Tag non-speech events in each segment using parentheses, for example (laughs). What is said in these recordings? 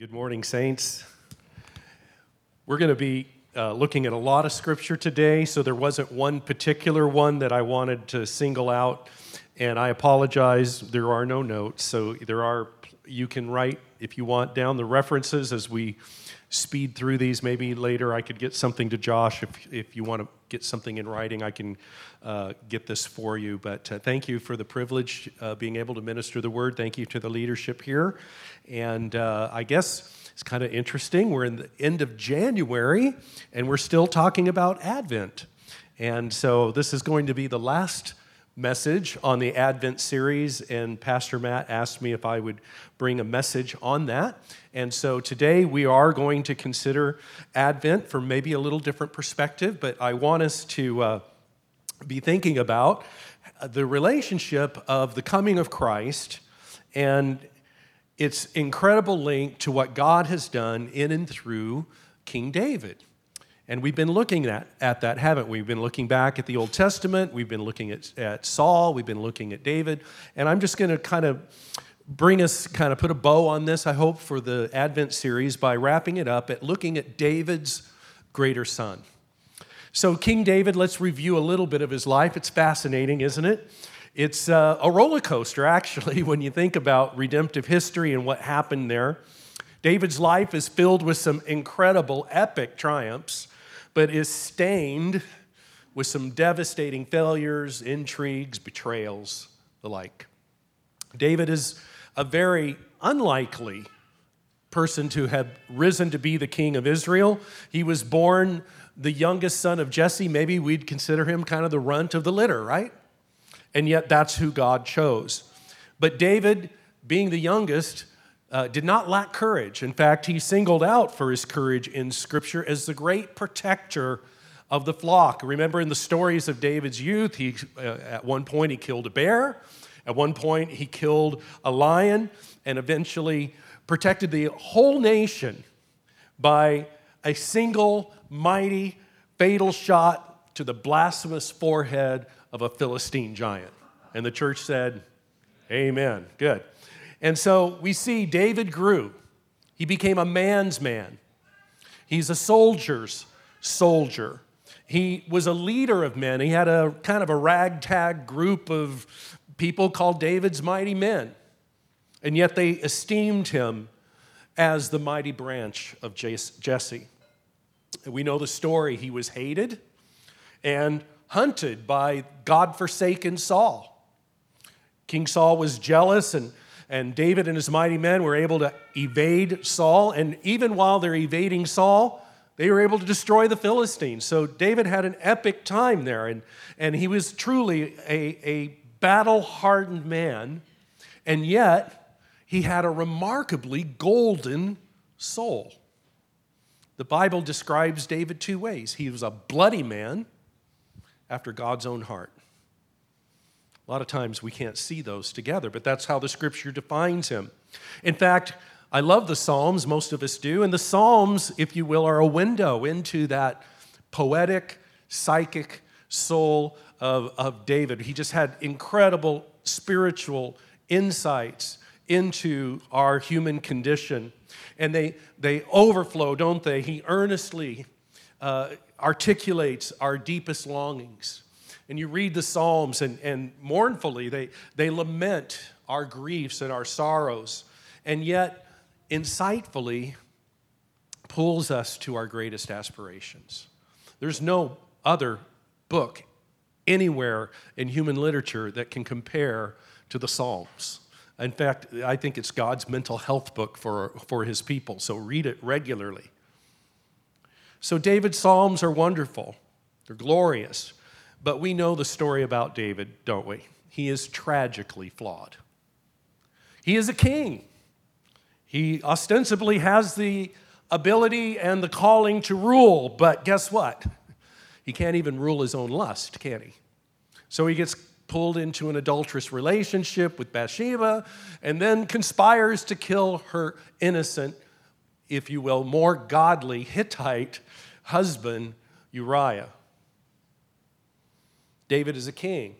Good morning, Saints. We're going to be uh, looking at a lot of scripture today, so there wasn't one particular one that I wanted to single out. And I apologize, there are no notes. So there are, you can write if you want down the references as we speed through these. Maybe later I could get something to Josh. If, if you want to get something in writing, I can uh, get this for you. But uh, thank you for the privilege uh, being able to minister the word. Thank you to the leadership here. And uh, I guess it's kind of interesting. We're in the end of January and we're still talking about Advent. And so this is going to be the last message on the Advent series, and Pastor Matt asked me if I would bring a message on that. And so today we are going to consider Advent from maybe a little different perspective, but I want us to uh, be thinking about the relationship of the coming of Christ and its incredible link to what God has done in and through King David. And we've been looking at, at that, haven't we? We've been looking back at the Old Testament, we've been looking at, at Saul, we've been looking at David. And I'm just going to kind of bring us, kind of put a bow on this, I hope, for the Advent series by wrapping it up at looking at David's greater son. So, King David, let's review a little bit of his life. It's fascinating, isn't it? It's uh, a roller coaster, (laughs) actually, when you think about redemptive history and what happened there. David's life is filled with some incredible, epic triumphs but is stained with some devastating failures, intrigues, betrayals, the like. David is a very unlikely person to have risen to be the king of Israel. He was born the youngest son of Jesse. Maybe we'd consider him kind of the runt of the litter, right? And yet that's who God chose. But David, being the youngest, uh, did not lack courage. In fact, he singled out for his courage in Scripture as the great protector of the flock. Remember in the stories of David's youth, he, uh, at one point he killed a bear, at one point he killed a lion, and eventually protected the whole nation by a single mighty fatal shot to the blasphemous forehead of a Philistine giant. And the church said, Amen. Good. And so we see David grew. He became a man's man. He's a soldier's soldier. He was a leader of men. He had a kind of a ragtag group of people called David's mighty men. And yet they esteemed him as the mighty branch of Jesse. We know the story. He was hated and hunted by God forsaken Saul. King Saul was jealous and and David and his mighty men were able to evade Saul. And even while they're evading Saul, they were able to destroy the Philistines. So David had an epic time there. And, and he was truly a, a battle hardened man. And yet, he had a remarkably golden soul. The Bible describes David two ways he was a bloody man after God's own heart. A lot of times we can't see those together, but that's how the scripture defines him. In fact, I love the Psalms, most of us do, and the Psalms, if you will, are a window into that poetic, psychic soul of, of David. He just had incredible spiritual insights into our human condition. And they, they overflow, don't they? He earnestly uh, articulates our deepest longings and you read the Psalms, and, and mournfully, they, they lament our griefs and our sorrows, and yet, insightfully, pulls us to our greatest aspirations. There's no other book anywhere in human literature that can compare to the Psalms. In fact, I think it's God's mental health book for, for his people, so read it regularly. So, David's Psalms are wonderful, they're glorious. But we know the story about David, don't we? He is tragically flawed. He is a king. He ostensibly has the ability and the calling to rule, but guess what? He can't even rule his own lust, can he? So he gets pulled into an adulterous relationship with Bathsheba and then conspires to kill her innocent, if you will, more godly Hittite husband, Uriah. David is a king,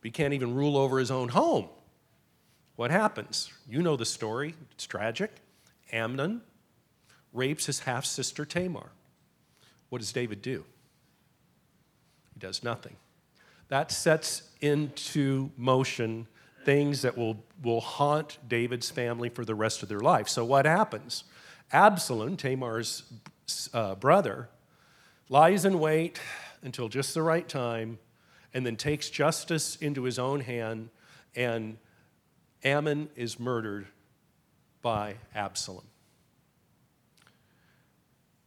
but he can't even rule over his own home. What happens? You know the story, it's tragic. Amnon rapes his half sister Tamar. What does David do? He does nothing. That sets into motion things that will, will haunt David's family for the rest of their life. So, what happens? Absalom, Tamar's uh, brother, lies in wait until just the right time and then takes justice into his own hand, and Amnon is murdered by Absalom.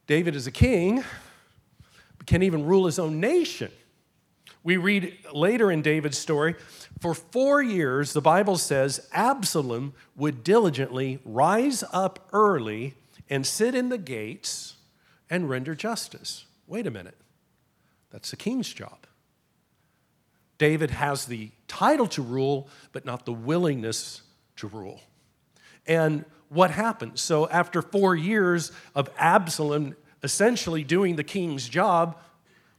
David is a king, but can't even rule his own nation. We read later in David's story, for four years, the Bible says Absalom would diligently rise up early and sit in the gates and render justice. Wait a minute. That's the king's job. David has the title to rule, but not the willingness to rule. And what happens? So, after four years of Absalom essentially doing the king's job,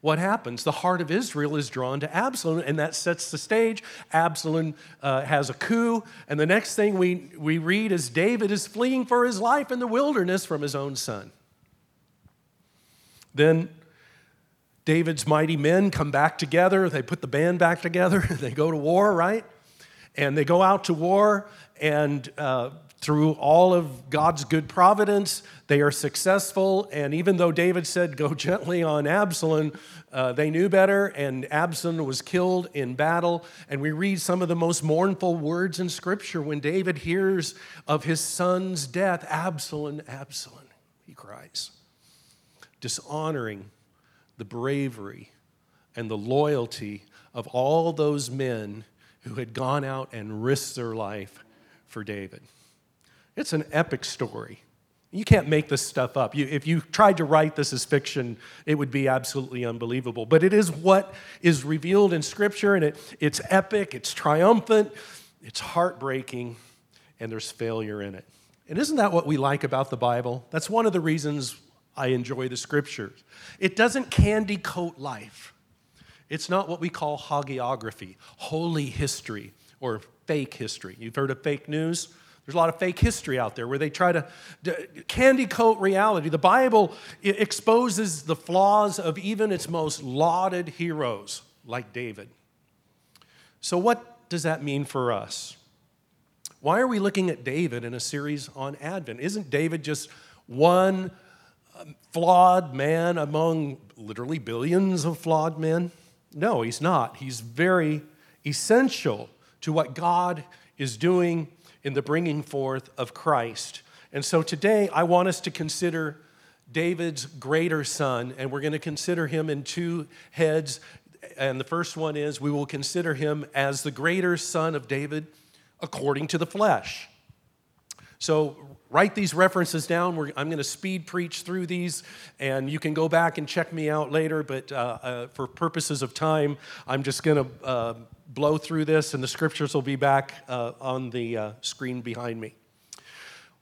what happens? The heart of Israel is drawn to Absalom, and that sets the stage. Absalom uh, has a coup, and the next thing we, we read is David is fleeing for his life in the wilderness from his own son. Then David's mighty men come back together. They put the band back together. (laughs) they go to war, right? And they go out to war, and uh, through all of God's good providence, they are successful. And even though David said, Go gently on Absalom, uh, they knew better, and Absalom was killed in battle. And we read some of the most mournful words in Scripture when David hears of his son's death Absalom, Absalom, he cries, dishonoring the bravery and the loyalty of all those men who had gone out and risked their life for David. It's an epic story. You can't make this stuff up. You, if you tried to write this as fiction, it would be absolutely unbelievable. But it is what is revealed in Scripture, and it, it's epic, it's triumphant, it's heartbreaking, and there's failure in it. And isn't that what we like about the Bible? That's one of the reasons I enjoy the Scriptures. It doesn't candy coat life, it's not what we call hagiography, holy history, or fake history. You've heard of fake news? There's a lot of fake history out there where they try to candy coat reality. The Bible exposes the flaws of even its most lauded heroes, like David. So, what does that mean for us? Why are we looking at David in a series on Advent? Isn't David just one flawed man among literally billions of flawed men? No, he's not. He's very essential to what God is doing in the bringing forth of Christ. And so today I want us to consider David's greater son, and we're going to consider him in two heads. And the first one is we will consider him as the greater son of David according to the flesh. So write these references down. We're, I'm going to speed preach through these, and you can go back and check me out later. But uh, uh, for purposes of time, I'm just going to uh, blow through this, and the scriptures will be back uh, on the uh, screen behind me.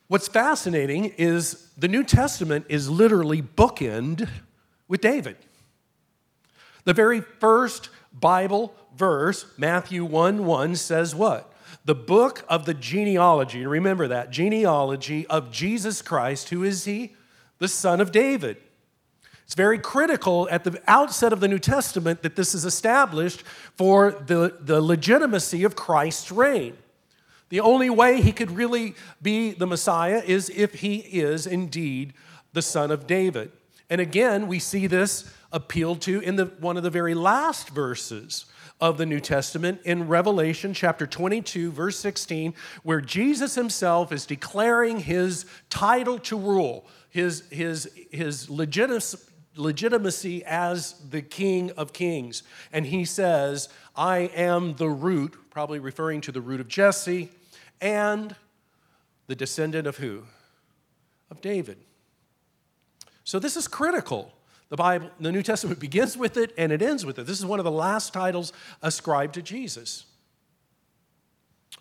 What's fascinating is the New Testament is literally bookend with David. The very first Bible verse, Matthew 1 1, says what? The book of the genealogy, remember that, genealogy of Jesus Christ. Who is he? The son of David. It's very critical at the outset of the New Testament that this is established for the, the legitimacy of Christ's reign. The only way he could really be the Messiah is if he is indeed the son of David. And again, we see this appealed to in the, one of the very last verses of the New Testament in Revelation chapter 22, verse 16, where Jesus himself is declaring his title to rule, his, his, his legitimacy legitimacy as the King of Kings. And he says, I am the root, probably referring to the root of Jesse, and the descendant of who? Of David. So this is critical. The Bible, the New Testament begins with it and it ends with it. This is one of the last titles ascribed to Jesus.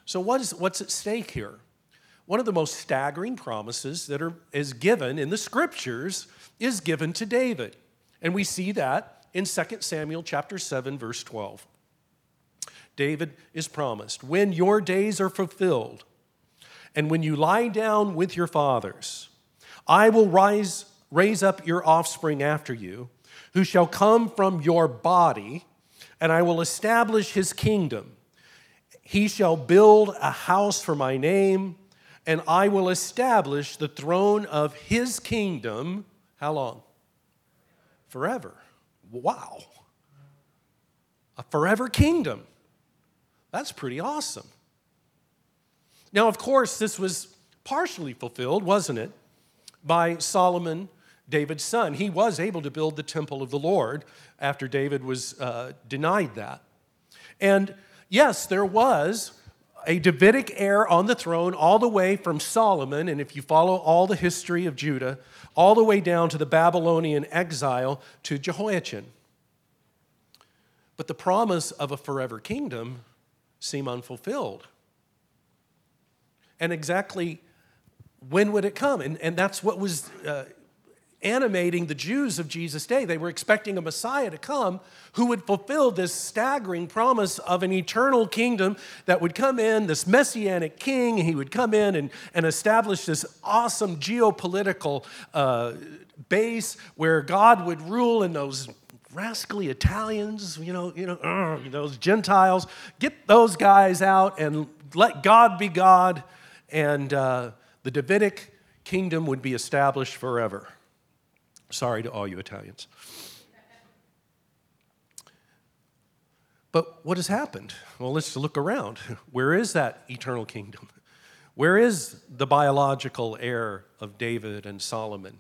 So what is, what's at stake here? One of the most staggering promises that are, is given in the scriptures is given to David. And we see that in 2 Samuel chapter 7 verse 12. David is promised, "When your days are fulfilled And when you lie down with your fathers, I will rise, raise up your offspring after you, who shall come from your body, and I will establish his kingdom. He shall build a house for my name, and I will establish the throne of his kingdom. How long? Forever. Wow. A forever kingdom. That's pretty awesome. Now, of course, this was partially fulfilled, wasn't it, by Solomon, David's son. He was able to build the temple of the Lord after David was uh, denied that. And yes, there was a Davidic heir on the throne all the way from Solomon, and if you follow all the history of Judah, all the way down to the Babylonian exile to Jehoiachin. But the promise of a forever kingdom seemed unfulfilled and exactly when would it come? And, and that's what was uh, animating the Jews of Jesus' day. They were expecting a Messiah to come who would fulfill this staggering promise of an eternal kingdom that would come in, this messianic king. He would come in and, and establish this awesome geopolitical uh, base where God would rule in those rascally Italians, you know, you know, uh, those Gentiles. Get those guys out and let God be God and uh, the Davidic kingdom would be established forever. Sorry to all you Italians. But what has happened? Well, let's look around. (laughs) Where is that eternal kingdom? (laughs) Where is the biological heir of David and Solomon?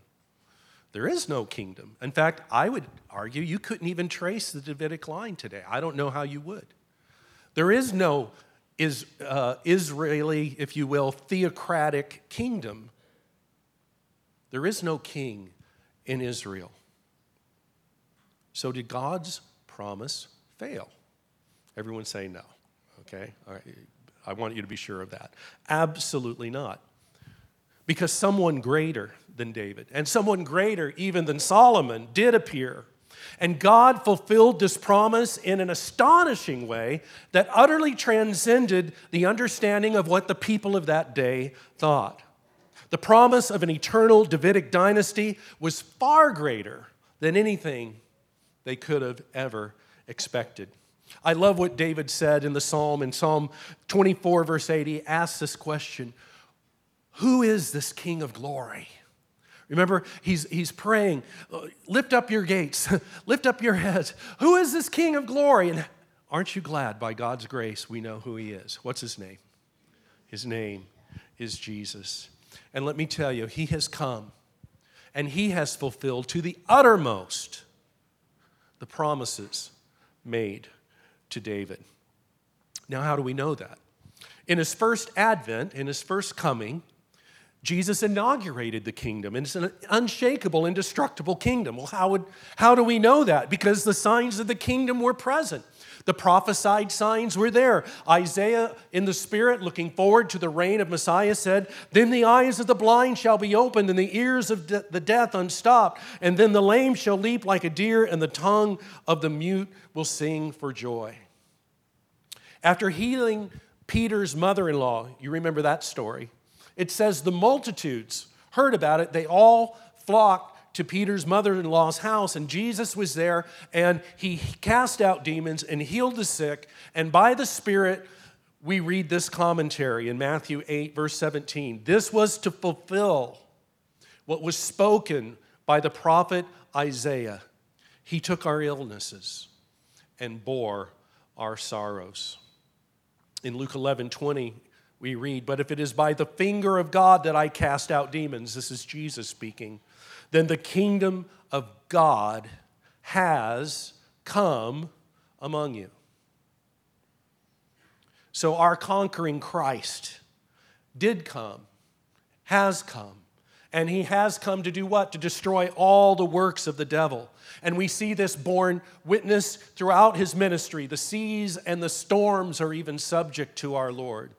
There is no kingdom. In fact, I would argue you couldn't even trace the Davidic line today. I don't know how you would. There is no is uh, Israeli, if you will, theocratic kingdom. There is no king in Israel. So, did God's promise fail? Everyone say no. Okay? All right. I want you to be sure of that. Absolutely not. Because someone greater than David and someone greater even than Solomon did appear and God fulfilled this promise in an astonishing way that utterly transcended the understanding of what the people of that day thought. The promise of an eternal Davidic dynasty was far greater than anything they could have ever expected. I love what David said in the psalm. In Psalm 24, verse 80, he asks this question Who is this King of glory? Remember, he's, he's praying, uh, lift up your gates, (laughs) lift up your heads. Who is this King of glory? And aren't you glad by God's grace we know who he is? What's his name? His name is Jesus. And let me tell you, he has come and he has fulfilled to the uttermost the promises made to David. Now, how do we know that? In his first advent, in his first coming, Jesus inaugurated the kingdom, and it's an unshakable, indestructible kingdom. Well, how, would, how do we know that? Because the signs of the kingdom were present. The prophesied signs were there. Isaiah, in the Spirit, looking forward to the reign of Messiah, said, Then the eyes of the blind shall be opened, and the ears of de- the deaf unstopped, and then the lame shall leap like a deer, and the tongue of the mute will sing for joy. After healing Peter's mother in law, you remember that story it says the multitudes heard about it. They all flocked to Peter's mother in law's house, and Jesus was there, and he cast out demons and healed the sick. And by the Spirit, we read this commentary in Matthew 8, verse 17. This was to fulfill what was spoken by the prophet Isaiah. He took our illnesses and bore our sorrows. In Luke 11, 20, we read, But if it is by the finger of God that I cast out demons, this is Jesus speaking, then the kingdom of God has come among you. So our conquering Christ did come, has come, and he has come to do what? To destroy all the works of the devil. And we see this borne witness throughout his ministry. The seas and the storms are even subject to our Lord.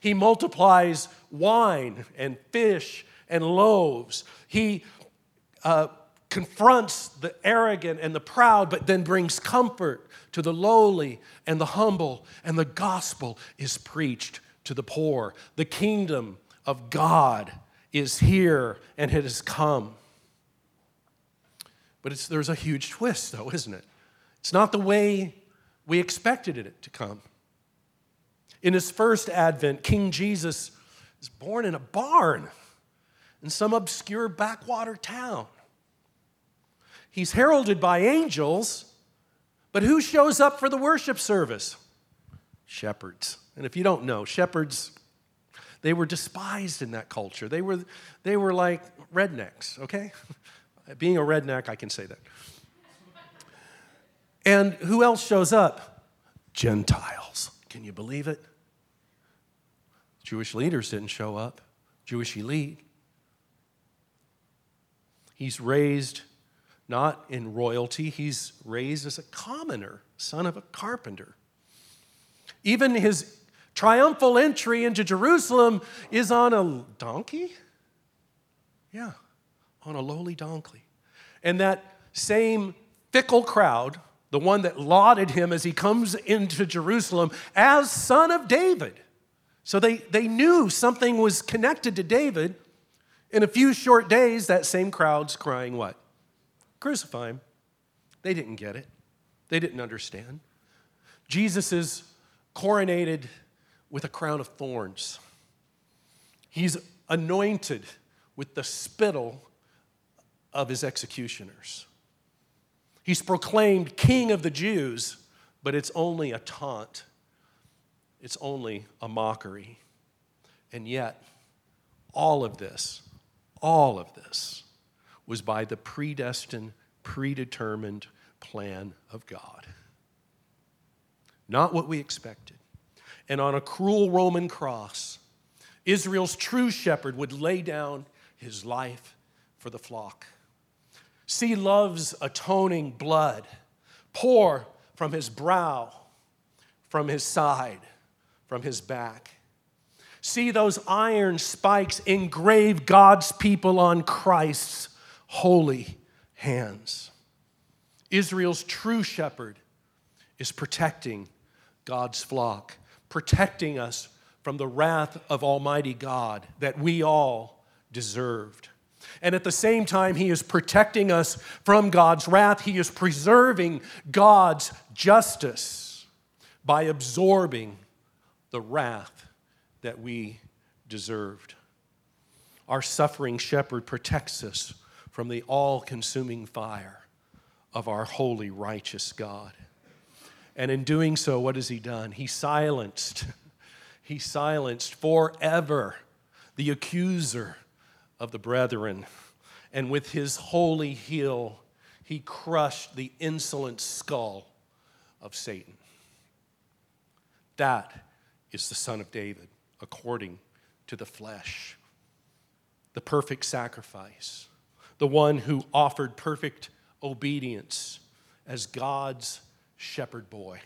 He multiplies wine and fish and loaves. He uh, confronts the arrogant and the proud, but then brings comfort to the lowly and the humble, and the gospel is preached to the poor. The kingdom of God is here and it has come. But there's a huge twist, though, isn't it? It's not the way we expected it to come. In his first advent, King Jesus is born in a barn in some obscure backwater town. He's heralded by angels, but who shows up for the worship service? Shepherds. And if you don't know, shepherds, they were despised in that culture. They were, they were like rednecks, okay? (laughs) Being a redneck, I can say that. And who else shows up? Gentiles. Can you believe it? Jewish leaders didn't show up, Jewish elite. He's raised not in royalty, he's raised as a commoner, son of a carpenter. Even his triumphal entry into Jerusalem is on a donkey? Yeah, on a lowly donkey. And that same fickle crowd, the one that lauded him as he comes into Jerusalem as son of David. So they, they knew something was connected to David. In a few short days, that same crowd's crying, What? Crucify him. They didn't get it, they didn't understand. Jesus is coronated with a crown of thorns. He's anointed with the spittle of his executioners. He's proclaimed king of the Jews, but it's only a taunt, it's only a mockery. And yet, all of this all of this was by the predestined, predetermined plan of God. Not what we expected. And on a cruel Roman cross, Israel's true shepherd would lay down his life for the flock. See love's atoning blood pour from his brow, from his side, from his back See those iron spikes engrave God's people on Christ's holy hands. Israel's true shepherd is protecting God's flock, protecting us from the wrath of Almighty God that we all deserved. And at the same time, He is protecting us from God's wrath. He is preserving God's justice by absorbing the wrath that we deserved. Our suffering shepherd protects us from the all consuming fire of our holy, righteous God. And in doing so, what has he done? He silenced, (laughs) he silenced forever the accuser of the brethren. And with his holy heel, he crushed the insolent skull of Satan. That is the Son of David according to the flesh. The perfect sacrifice, the one who offered perfect obedience as God's shepherd boy.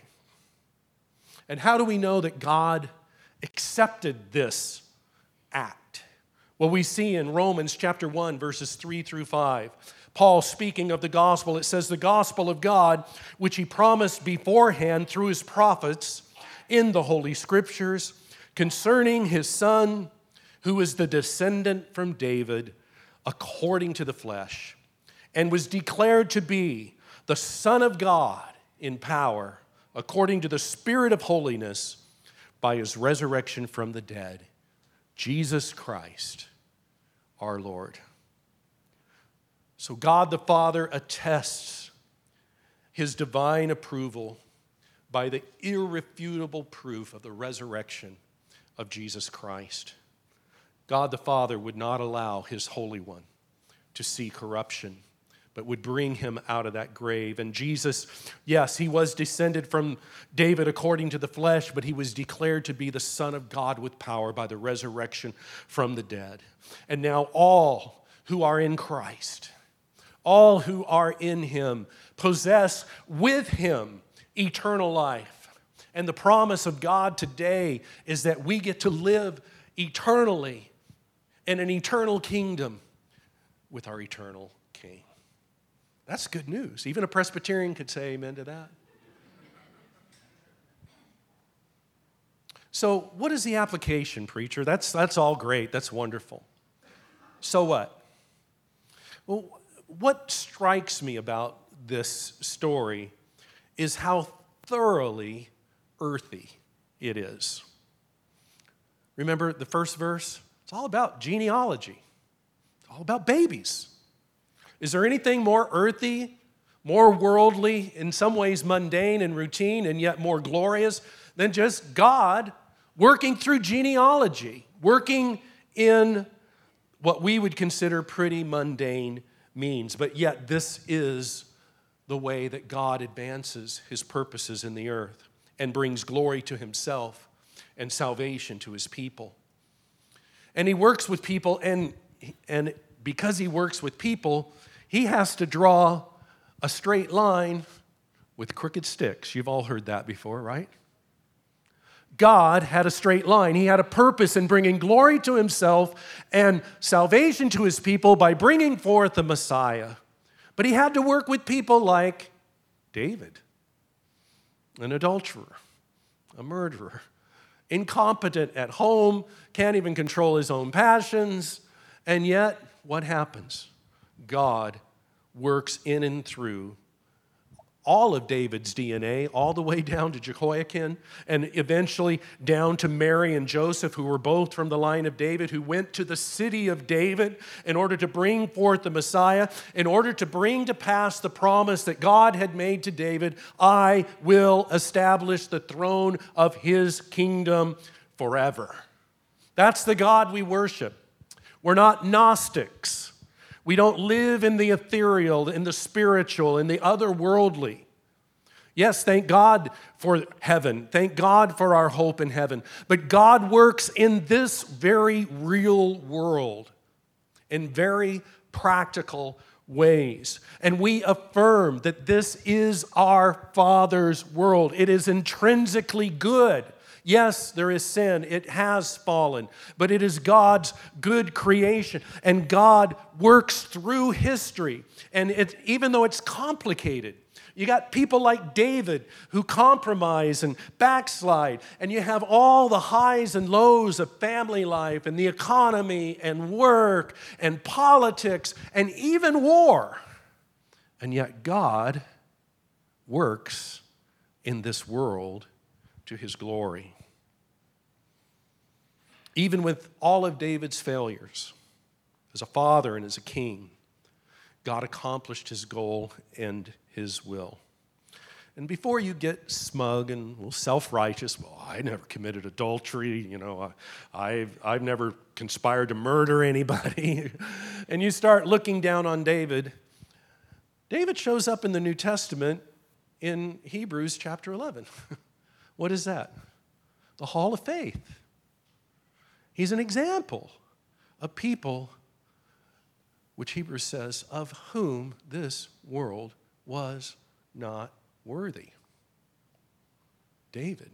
And how do we know that God accepted this act? Well, we see in Romans chapter 1, verses 3 through 5. Paul speaking of the gospel, it says, The gospel of God, which he promised beforehand through his prophets in the Holy Scriptures concerning his son, who is the descendant from David according to the flesh, and was declared to be the Son of God in power according to the Spirit of holiness by his resurrection from the dead, Jesus Christ, our Lord. So God the Father attests his divine approval by the irrefutable proof of the resurrection of Jesus Christ. God the Father would not allow his Holy One to see corruption, but would bring him out of that grave. And Jesus, yes, he was descended from David according to the flesh, but he was declared to be the Son of God with power by the resurrection from the dead. And now all who are in Christ, all who are in him, possess with him eternal life. And the promise of God today is that we get to live eternally in an eternal kingdom with our eternal King. That's good news. Even a Presbyterian could say amen to that. So, what is the application, preacher? That's, that's all great. That's wonderful. So what? Well, what strikes me about this story is how thoroughly earthy it is. Remember the first verse? It's all about genealogy, it's all about babies. Is there anything more earthy, more worldly, in some ways mundane and routine, and yet more glorious than just God working through genealogy, working in what we would consider pretty mundane means. But yet, this is the way that God advances his purposes in the earth and brings glory to himself and salvation to his people. And he works with people, and, and because he works with people, he has to draw a straight line with crooked sticks. You've all heard that before, right? God had a straight line. He had a purpose in bringing glory to himself and salvation to his people by bringing forth the Messiah. But he had to work with people like David, an adulterer, a murderer, incompetent at home, can't even control his own passions. And yet, what happens? God works in and through all of David's DNA, all the way down to Jehoiakim, and eventually down to Mary and Joseph, who were both from the line of David, who went to the city of David in order to bring forth the Messiah, in order to bring to pass the promise that God had made to David I will establish the throne of his kingdom forever. That's the God we worship. We're not Gnostics. We don't live in the ethereal, in the spiritual, in the otherworldly. Yes, thank God for heaven. Thank God for our hope in heaven. But God works in this very real world in very practical ways. And we affirm that this is our Father's world. It is intrinsically good. Yes, there is sin, it has fallen, but it is God's good creation. And God works through history. And it, even though it's complicated, you got people like David who compromise and backslide, and you have all the highs and lows of family life and the economy and work and politics and even war. And yet, God works in this world to his glory. Even with all of David's failures as a father and as a king, God accomplished his goal and his will. And before you get smug and self righteous, well, I never committed adultery, you know, I've, I've never conspired to murder anybody, (laughs) and you start looking down on David, David shows up in the New Testament in Hebrews chapter 11. (laughs) what is that? The hall of faith. He's an example of people, which Hebrews says, of whom this world was not worthy. David.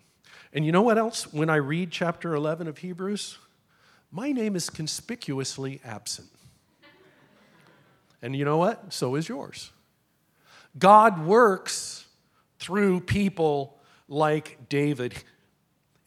And you know what else? When I read chapter 11 of Hebrews, my name is conspicuously absent. And you know what? So is yours. God works through people like David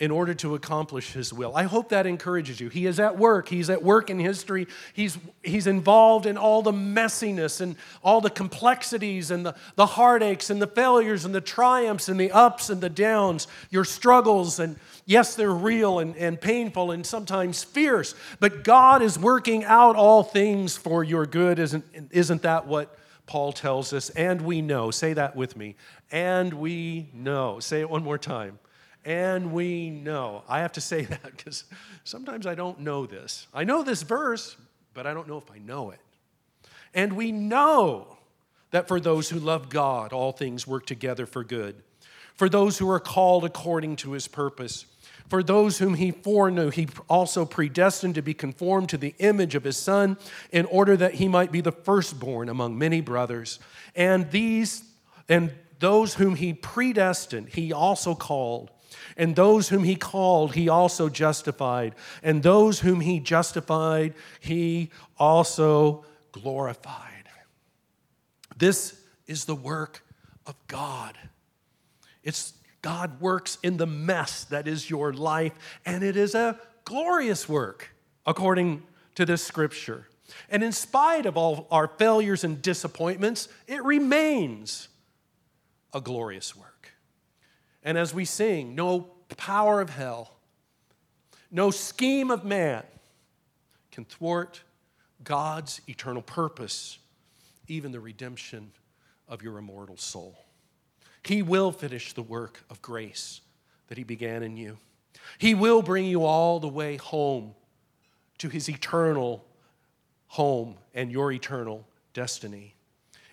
in order to accomplish his will. I hope that encourages you. He is at work. He's at work in history. He's, he's involved in all the messiness and all the complexities and the, the heartaches and the failures and the triumphs and the ups and the downs, your struggles. And yes, they're real and, and painful and sometimes fierce, but God is working out all things for your good. Isn't, isn't that what Paul tells us? And we know. Say that with me. And we know. Say it one more time and we know. I have to say (laughs) that because sometimes I don't know this. I know this verse, but I don't know if I know it. And we know that for those who love God, all things work together for good. For those who are called according to his purpose. For those whom he foreknew, he also predestined to be conformed to the image of his son, in order that he might be the firstborn among many brothers. And these, and those whom he predestined, he also called. And those whom he called, he also justified. And those whom he justified, he also glorified. This is the work of God. It's God works in the mess that is your life, and it is a glorious work, according to this scripture. And in spite of all our failures and disappointments, it remains a glorious work. And as we sing, no power of hell, no scheme of man can thwart God's eternal purpose, even the redemption of your immortal soul. He will finish the work of grace that He began in you. He will bring you all the way home to His eternal home and your eternal destiny.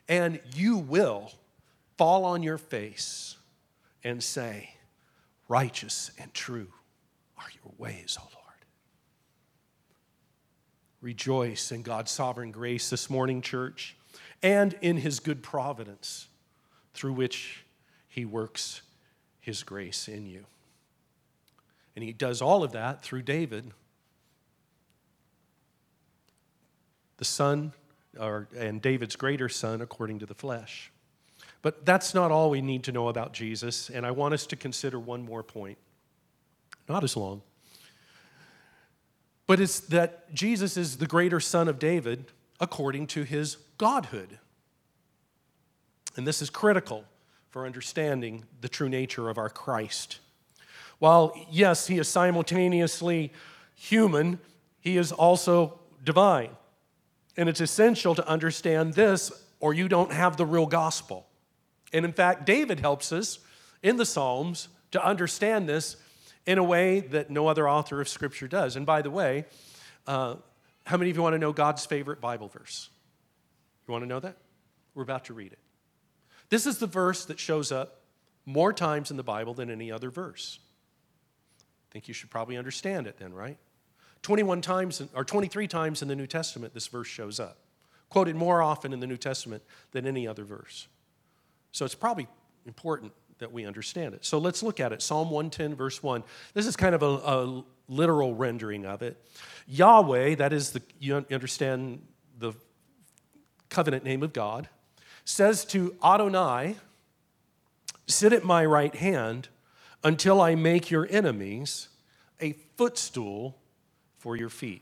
And you will fall on your face and say, Righteous and true are your ways, O Lord. Rejoice in God's sovereign grace this morning, church, and in His good providence through which He works His grace in you. And He does all of that through David, the son, or, and David's greater son according to the flesh. But that's not all we need to know about Jesus, and I want us to consider one more point. Not as long. But it's that Jesus is the greater son of David according to his godhood. And this is critical for understanding the true nature of our Christ. While, yes, he is simultaneously human, he is also divine. And it's essential to understand this, or you don't have the real gospel. And in fact, David helps us in the Psalms to understand this in a way that no other author of Scripture does. And by the way, uh, how many of you want to know God's favorite Bible verse? You want to know that? We're about to read it. This is the verse that shows up more times in the Bible than any other verse. I think you should probably understand it then, right? 21 times or 23 times in the New Testament this verse shows up. Quoted more often in the New Testament than any other verse. So it's probably important that we understand it. So let's look at it. Psalm 110, verse 1. This is kind of a, a literal rendering of it. Yahweh, that is the, you understand the covenant name of God, says to Adonai, Sit at my right hand until I make your enemies a footstool for your feet.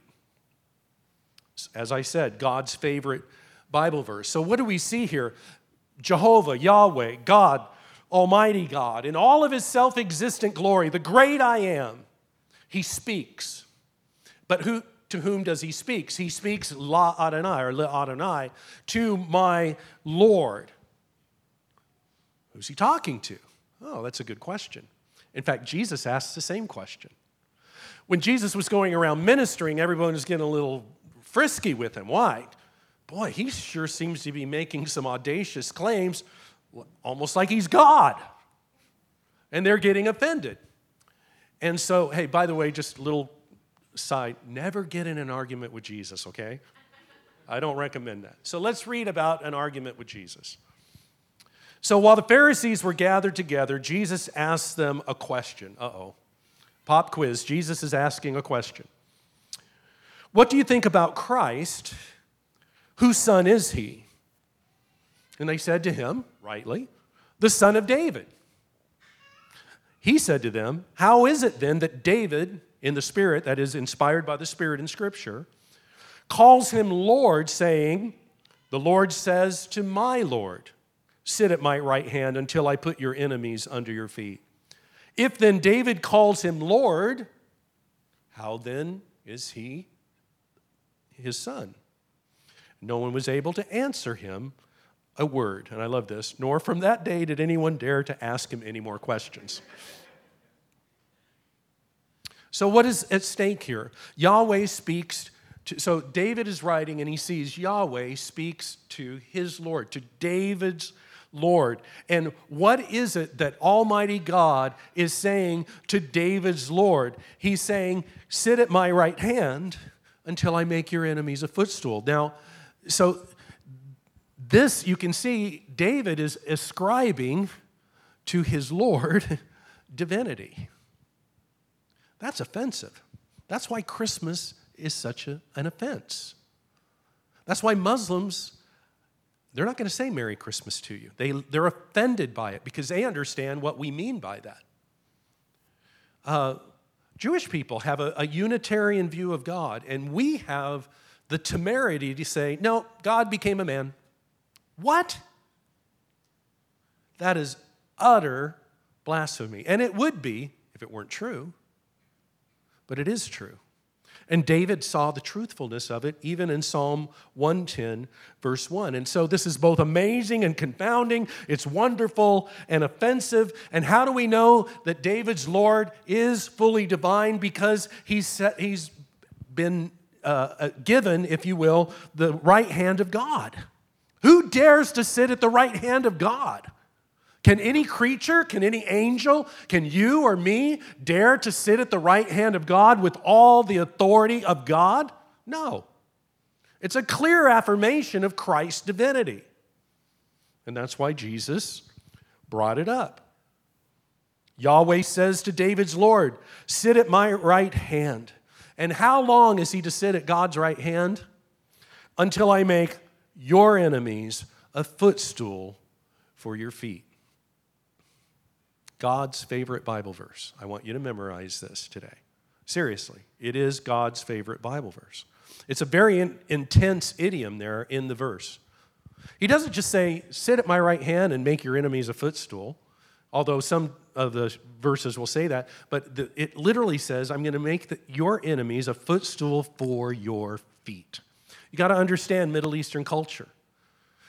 As I said, God's favorite Bible verse. So, what do we see here? Jehovah, Yahweh, God, Almighty God, in all of his self existent glory, the great I am, he speaks. But who, to whom does he speak? He speaks La Adonai or La Adonai to my Lord. Who's he talking to? Oh, that's a good question. In fact, Jesus asks the same question. When Jesus was going around ministering, everyone was getting a little frisky with him. Why? Boy, he sure seems to be making some audacious claims, almost like he's God. And they're getting offended. And so, hey, by the way, just a little side never get in an argument with Jesus, okay? I don't recommend that. So let's read about an argument with Jesus. So while the Pharisees were gathered together, Jesus asked them a question. Uh oh. Pop quiz. Jesus is asking a question. What do you think about Christ Whose son is he? And they said to him, rightly, the son of David. He said to them, How is it then that David, in the Spirit, that is inspired by the Spirit in Scripture, calls him Lord, saying, The Lord says to my Lord, Sit at my right hand until I put your enemies under your feet. If then David calls him Lord, how then is he his son? No one was able to answer him a word. And I love this. Nor from that day did anyone dare to ask him any more questions. So, what is at stake here? Yahweh speaks to, so David is writing and he sees Yahweh speaks to his Lord, to David's Lord. And what is it that Almighty God is saying to David's Lord? He's saying, Sit at my right hand until I make your enemies a footstool. Now, so, this you can see David is ascribing to his Lord (laughs) divinity. That's offensive. That's why Christmas is such a, an offense. That's why Muslims they're not going to say Merry Christmas to you. They, they're offended by it because they understand what we mean by that. Uh, Jewish people have a, a Unitarian view of God, and we have the temerity to say, no, God became a man. What? That is utter blasphemy. And it would be if it weren't true, but it is true. And David saw the truthfulness of it even in Psalm 110, verse 1. And so this is both amazing and confounding. It's wonderful and offensive. And how do we know that David's Lord is fully divine? Because he's, he's been uh, uh given, if you will, the right hand of God. Who dares to sit at the right hand of God? Can any creature, can any angel, can you or me dare to sit at the right hand of God with all the authority of God? No. It's a clear affirmation of Christ's divinity. And that's why Jesus brought it up. Yahweh says to David's Lord, Sit at my right hand. And how long is he to sit at God's right hand? Until I make your enemies a footstool for your feet. God's favorite Bible verse. I want you to memorize this today. Seriously, it is God's favorite Bible verse. It's a very in, intense idiom there in the verse. He doesn't just say, Sit at my right hand and make your enemies a footstool, although some of the verses will say that, but the, it literally says, I'm going to make the, your enemies a footstool for your feet. You got to understand Middle Eastern culture.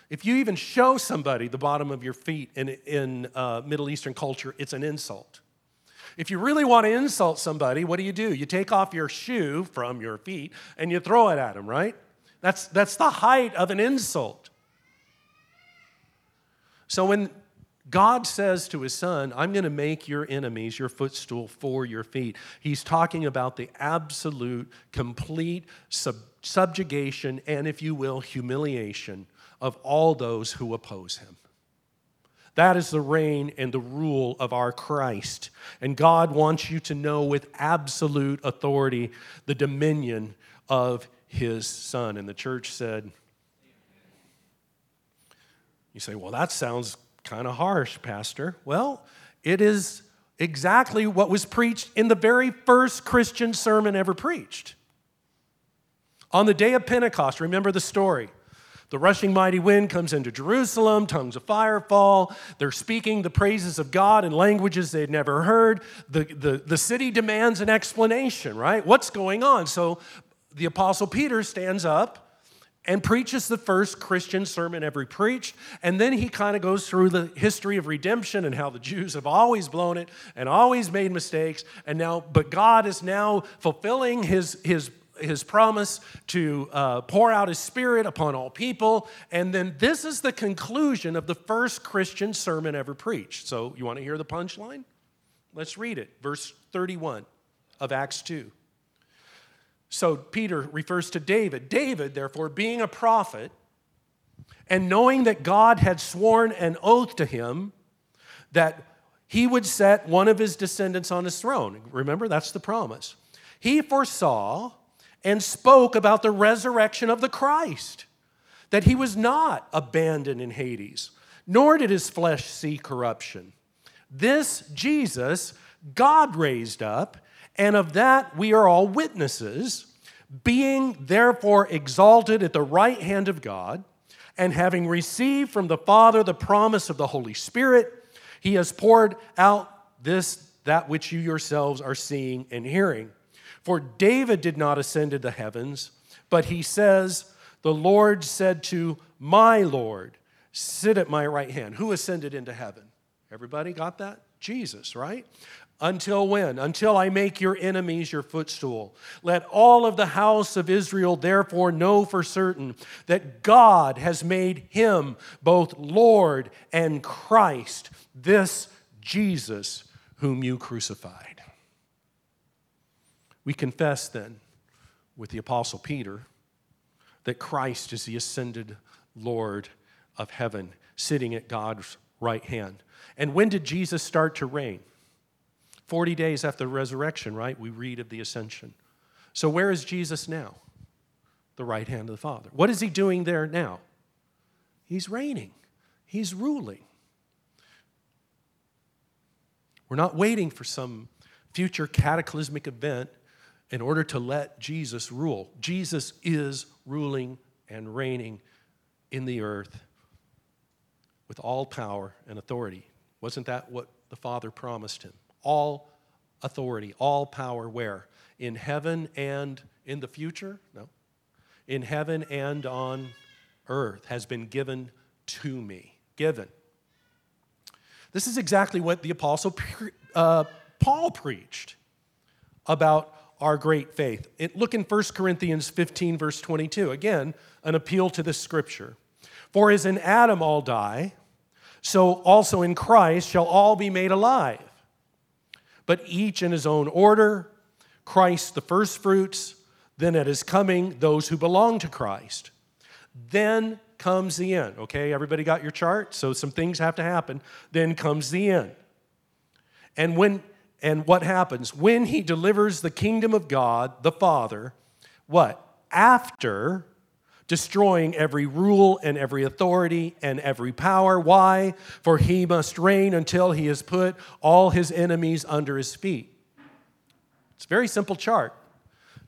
If you even show somebody the bottom of your feet in, in uh, Middle Eastern culture, it's an insult. If you really want to insult somebody, what do you do? You take off your shoe from your feet and you throw it at them, right? That's, that's the height of an insult. So when God says to his son, I'm going to make your enemies your footstool for your feet, he's talking about the absolute, complete sub- subjugation and, if you will, humiliation of all those who oppose him. That is the reign and the rule of our Christ. And God wants you to know with absolute authority the dominion of his Son. And the church said, You say, well, that sounds kind of harsh, Pastor. Well, it is exactly what was preached in the very first Christian sermon ever preached. On the day of Pentecost, remember the story. The rushing mighty wind comes into Jerusalem, tongues of fire fall. They're speaking the praises of God in languages they'd never heard. The, the, the city demands an explanation, right? What's going on? So the Apostle Peter stands up and preaches the first Christian sermon ever preached. And then he kind of goes through the history of redemption and how the Jews have always blown it and always made mistakes. And now, but God is now fulfilling his, his his promise to uh, pour out his spirit upon all people. And then this is the conclusion of the first Christian sermon ever preached. So, you want to hear the punchline? Let's read it. Verse 31 of Acts 2. So, Peter refers to David. David, therefore, being a prophet, and knowing that God had sworn an oath to him that he would set one of his descendants on his throne. Remember, that's the promise. He foresaw and spoke about the resurrection of the Christ, that he was not abandoned in Hades, nor did his flesh see corruption. This Jesus God raised up, and of that we are all witnesses, being therefore exalted at the right hand of God, and having received from the Father the promise of the Holy Spirit, he has poured out this that which you yourselves are seeing and hearing. For David did not ascend to the heavens, but he says, The Lord said to my Lord, Sit at my right hand. Who ascended into heaven? Everybody got that? Jesus, right? Until when? Until I make your enemies your footstool. Let all of the house of Israel therefore know for certain that God has made him both Lord and Christ, this Jesus whom you crucified. We confess then with the Apostle Peter that Christ is the ascended Lord of heaven, sitting at God's right hand. And when did Jesus start to reign? 40 days after the resurrection, right? We read of the ascension. So, where is Jesus now? The right hand of the Father. What is he doing there now? He's reigning, He's ruling. We're not waiting for some future cataclysmic event in order to let Jesus rule. Jesus is ruling and reigning in the earth with all power and authority. Wasn't that what the Father promised him? All authority, all power where? In heaven and in the future? No. In heaven and on earth has been given to me. Given. This is exactly what the Apostle uh, Paul preached about our great faith. It, look in 1 Corinthians 15, verse 22. Again, an appeal to this scripture. For as in Adam all die, so also in Christ shall all be made alive. But each in his own order Christ the firstfruits, then at his coming, those who belong to Christ. Then comes the end. Okay, everybody got your chart? So some things have to happen. Then comes the end. And when and what happens? When he delivers the kingdom of God, the Father, what? After destroying every rule and every authority and every power. Why? For he must reign until he has put all his enemies under his feet. It's a very simple chart.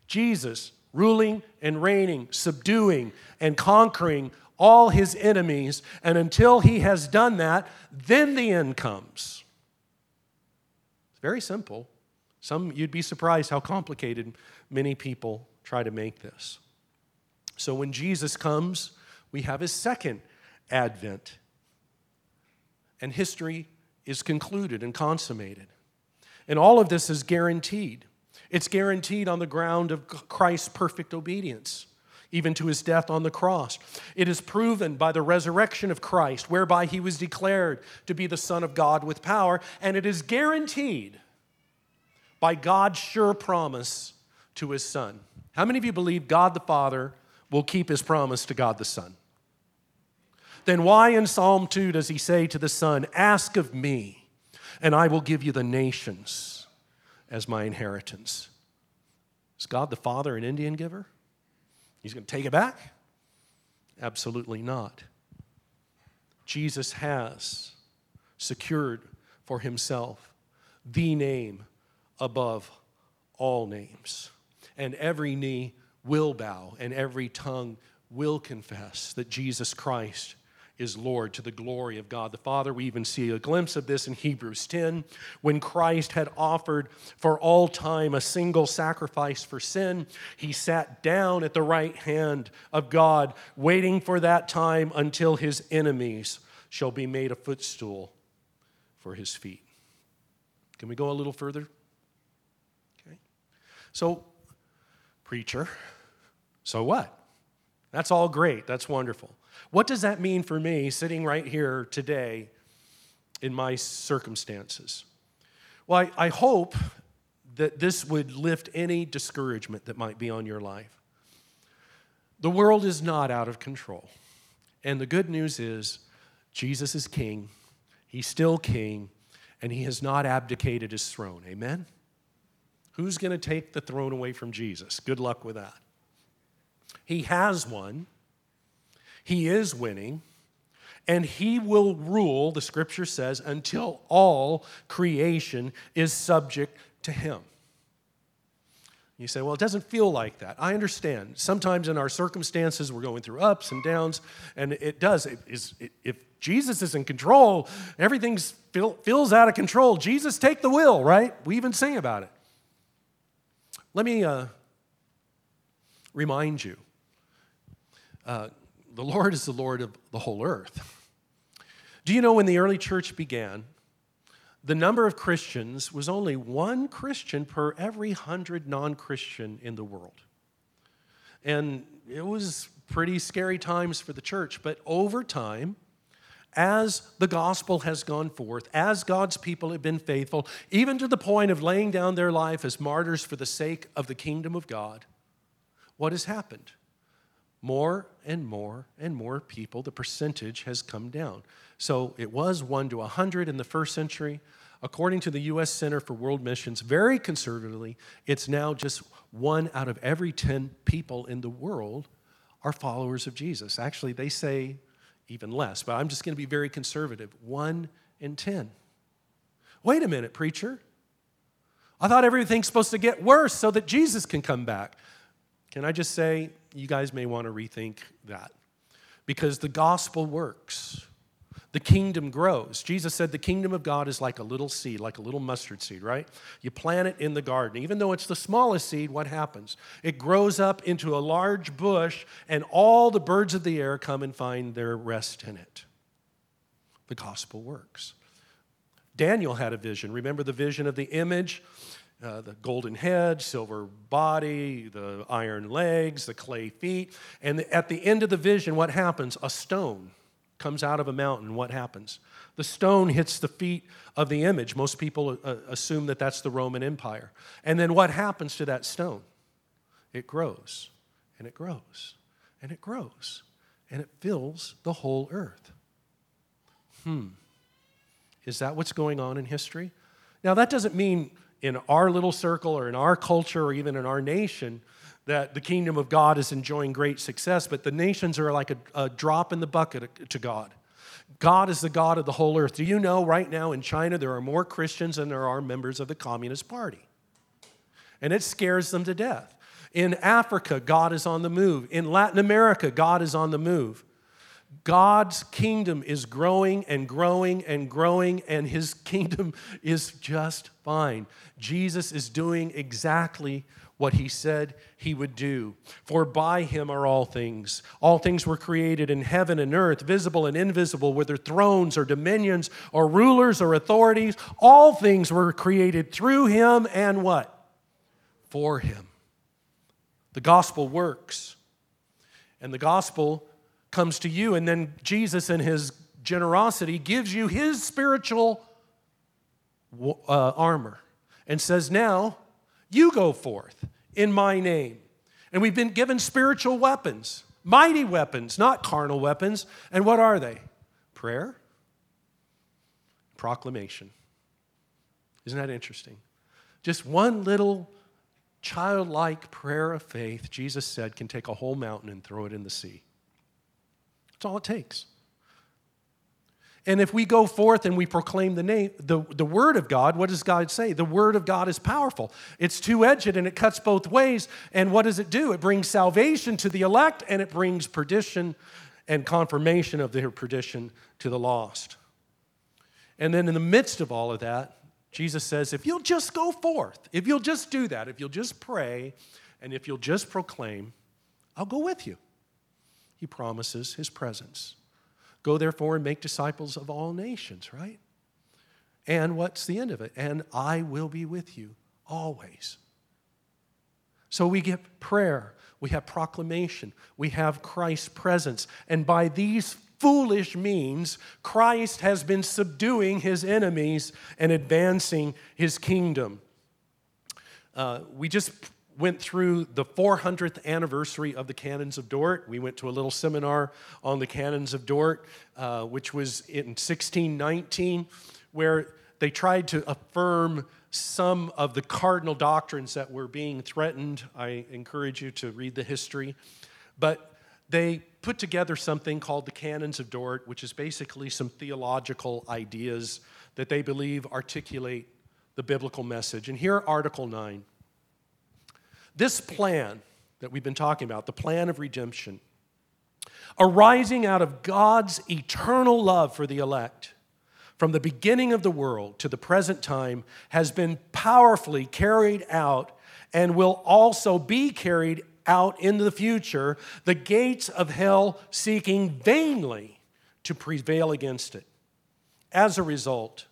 Jesus ruling and reigning, subduing and conquering all his enemies, and until he has done that, then the end comes. It's very simple. Some you'd be surprised how complicated many people try to make this. So when Jesus comes, we have his second advent. And history is concluded and consummated. And all of this is guaranteed. It's guaranteed on the ground of Christ's perfect obedience, even to his death on the cross. It is proven by the resurrection of Christ, whereby he was declared to be the Son of God with power. And it is guaranteed by God's sure promise to his Son. How many of you believe God the Father will keep his promise to God the Son. Then why in Psalm 2 does he say to the Son, Ask of me, and I will give you the nations as my inheritance? Is God the Father an Indian giver? He's going to take it back? Absolutely not. Jesus has secured for himself the name above all names, and every knee will bow and every tongue will confess that Jesus Christ is Lord to the glory of God the Father. We even see a glimpse of this in Hebrews 10 when Christ had offered for all time a single sacrifice for sin. He sat down at the right hand of God, waiting for that time until his enemies shall be made a footstool for his feet. Can we go a little further? Okay. So, preacher, so what? That's all great. That's wonderful. What does that mean for me sitting right here today in my circumstances? Well, I, I hope that this would lift any discouragement that might be on your life. The world is not out of control. And the good news is, Jesus is king. He's still king, and he has not abdicated his throne. Amen? Who's going to take the throne away from Jesus? Good luck with that. He has won, he is winning, and he will rule, the scripture says, until all creation is subject to him. You say, well, it doesn't feel like that. I understand. Sometimes in our circumstances, we're going through ups and downs, and it does. It is, it, if Jesus is in control, everything feel, feels out of control. Jesus, take the wheel, right? We even sing about it. Let me uh, remind you uh, the Lord is the Lord of the whole earth. Do you know when the early church began, the number of Christians was only one Christian per every hundred non Christian in the world? And it was pretty scary times for the church, but over time, as the gospel has gone forth, as God's people have been faithful, even to the point of laying down their life as martyrs for the sake of the kingdom of God, what has happened? More and more and more people, the percentage has come down. So it was 1 to 100 in the first century. According to the U.S. Center for World Missions, very conservatively, it's now just one out of every 10 people in the world are followers of Jesus. Actually, they say even less, but I'm just going to be very conservative. One in 10. Wait a minute, preacher. I thought everything's supposed to get worse so that Jesus can come back. Can I just say, you guys may want to rethink that because the gospel works the kingdom grows. Jesus said the kingdom of God is like a little seed, like a little mustard seed, right? You plant it in the garden. Even though it's the smallest seed, what happens? It grows up into a large bush, and all the birds of the air come and find their rest in it. The gospel works. Daniel had a vision. Remember the vision of the image? Uh, the golden head, silver body, the iron legs, the clay feet. And at the end of the vision, what happens? A stone comes out of a mountain, what happens? The stone hits the feet of the image. Most people uh, assume that that's the Roman Empire. And then what happens to that stone? It grows, and it grows, and it grows, and it fills the whole earth. Hmm. Is that what's going on in history? Now, that doesn't mean in our little circle or in our culture or even in our nation that the kingdom of God is enjoying great success, but the nations are like a, a, drop in the bucket to God. God is the God of the whole earth. Do you know right now in China there are more Christians than there are members of the Communist Party? And it scares them to death. In Africa, God is on the move. In Latin America, God is on the move. God's kingdom is growing and growing and growing, and his (laughs) kingdom is just fine. Jesus is doing exactly what he said he would do. For by him are all things. All things were created in heaven and earth, visible and invisible, whether thrones or dominions or rulers or authorities. All things were created through him and what? For him. The gospel works. And the gospel comes to you, and then Jesus, in his generosity, gives you his spiritual uh, armor and says, Now you go forth in my name. And we've been given spiritual weapons, mighty weapons, not carnal weapons. And what are they? Prayer, proclamation. Isn't that interesting? Just one little childlike prayer of faith, Jesus said, can take a whole mountain and throw it in the sea. That's all it takes. And if we go forth and we proclaim the name, the, the word of God, what does God say? The word of God is powerful. It's two-edged and it cuts both ways. And what does it do? It brings salvation to the elect and it brings perdition and confirmation of their perdition to the lost. And then in the midst of all of that, Jesus says, if you'll just go forth, if you'll just do that, if you'll just pray, and if you'll just proclaim, I'll go with you. He promises his presence. Go therefore and make disciples of all nations, right? And what's the end of it? And I will be with you always. So we get prayer, we have proclamation, we have Christ's presence. And by these foolish means, Christ has been subduing his enemies and advancing his kingdom. Uh, we just went through the 400th anniversary of the Canons of Dort. We went to a little seminar on the Canons of Dort, uh, which was in 1619, where they tried to affirm some of the cardinal doctrines that were being threatened. I encourage you to read the history. But they put together something called the Canons of Dort, which is basically some theological ideas that they believe articulate the biblical message. And here, Article 9. This plan that we've been talking about, the plan of redemption, arising out of God's eternal love for the elect, from the beginning of the world to the present time, has been powerfully carried out and will also be carried out into the future, the gates of hell seeking vainly to prevail against it. As a result,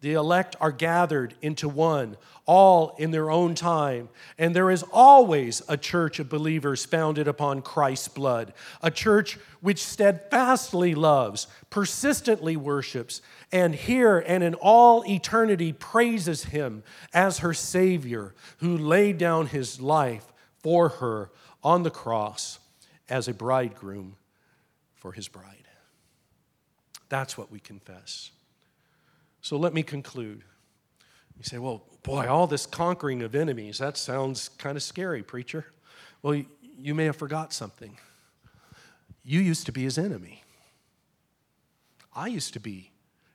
the elect are gathered into one, all in their own time. And there is always a church of believers founded upon Christ's blood, a church which steadfastly loves, persistently worships, and here and in all eternity praises Him as her Savior, who laid down His life for her on the cross as a bridegroom for His bride. That's what we confess. So let me conclude. You say, well, boy, all this conquering of enemies, that sounds kind of scary, preacher. Well, you may have forgot something. You used to be his enemy. I used to be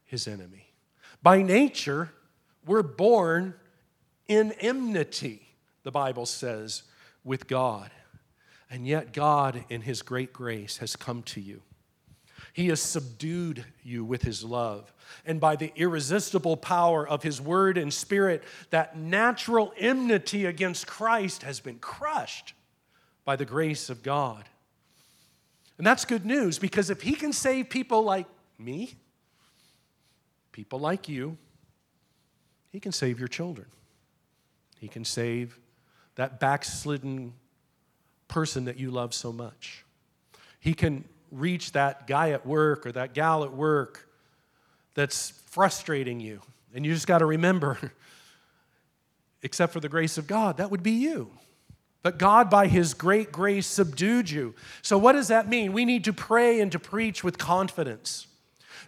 his enemy. By nature, we're born in enmity, the Bible says, with God. And yet, God, in his great grace, has come to you. He has subdued you with his love. And by the irresistible power of his word and spirit, that natural enmity against Christ has been crushed by the grace of God. And that's good news because if he can save people like me, people like you, he can save your children. He can save that backslidden person that you love so much. He can reach that guy at work or that gal at work that's frustrating you. And you just got to remember, (laughs) except for the grace of God, that would be you. But God, by His great grace, subdued you. So, what does that mean? We need to pray and to preach with confidence,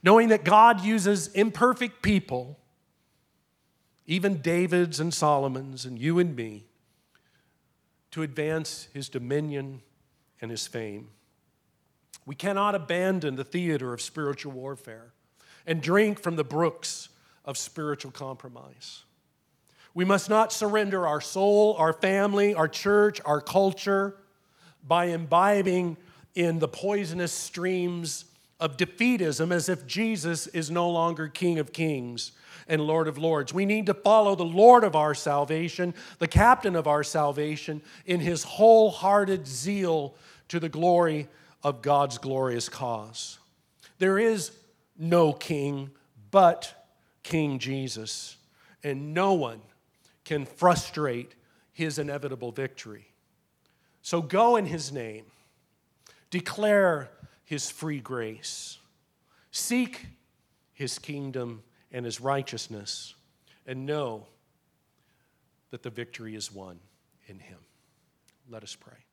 knowing that God uses imperfect people, even David's and Solomon's and you and me, to advance His dominion and His fame. We cannot abandon the theater of spiritual warfare and drink from the brooks of spiritual compromise. We must not surrender our soul, our family, our church, our culture by imbibing in the poisonous streams of defeatism as if Jesus is no longer King of Kings and Lord of Lords. We need to follow the Lord of our salvation, the captain of our salvation, in his wholehearted zeal to the glory of God's glorious cause. There is no king but King Jesus, and no one can frustrate his inevitable victory. So go in his name, declare his free grace, seek his kingdom and his righteousness, and know that the victory is won in him. Let us pray.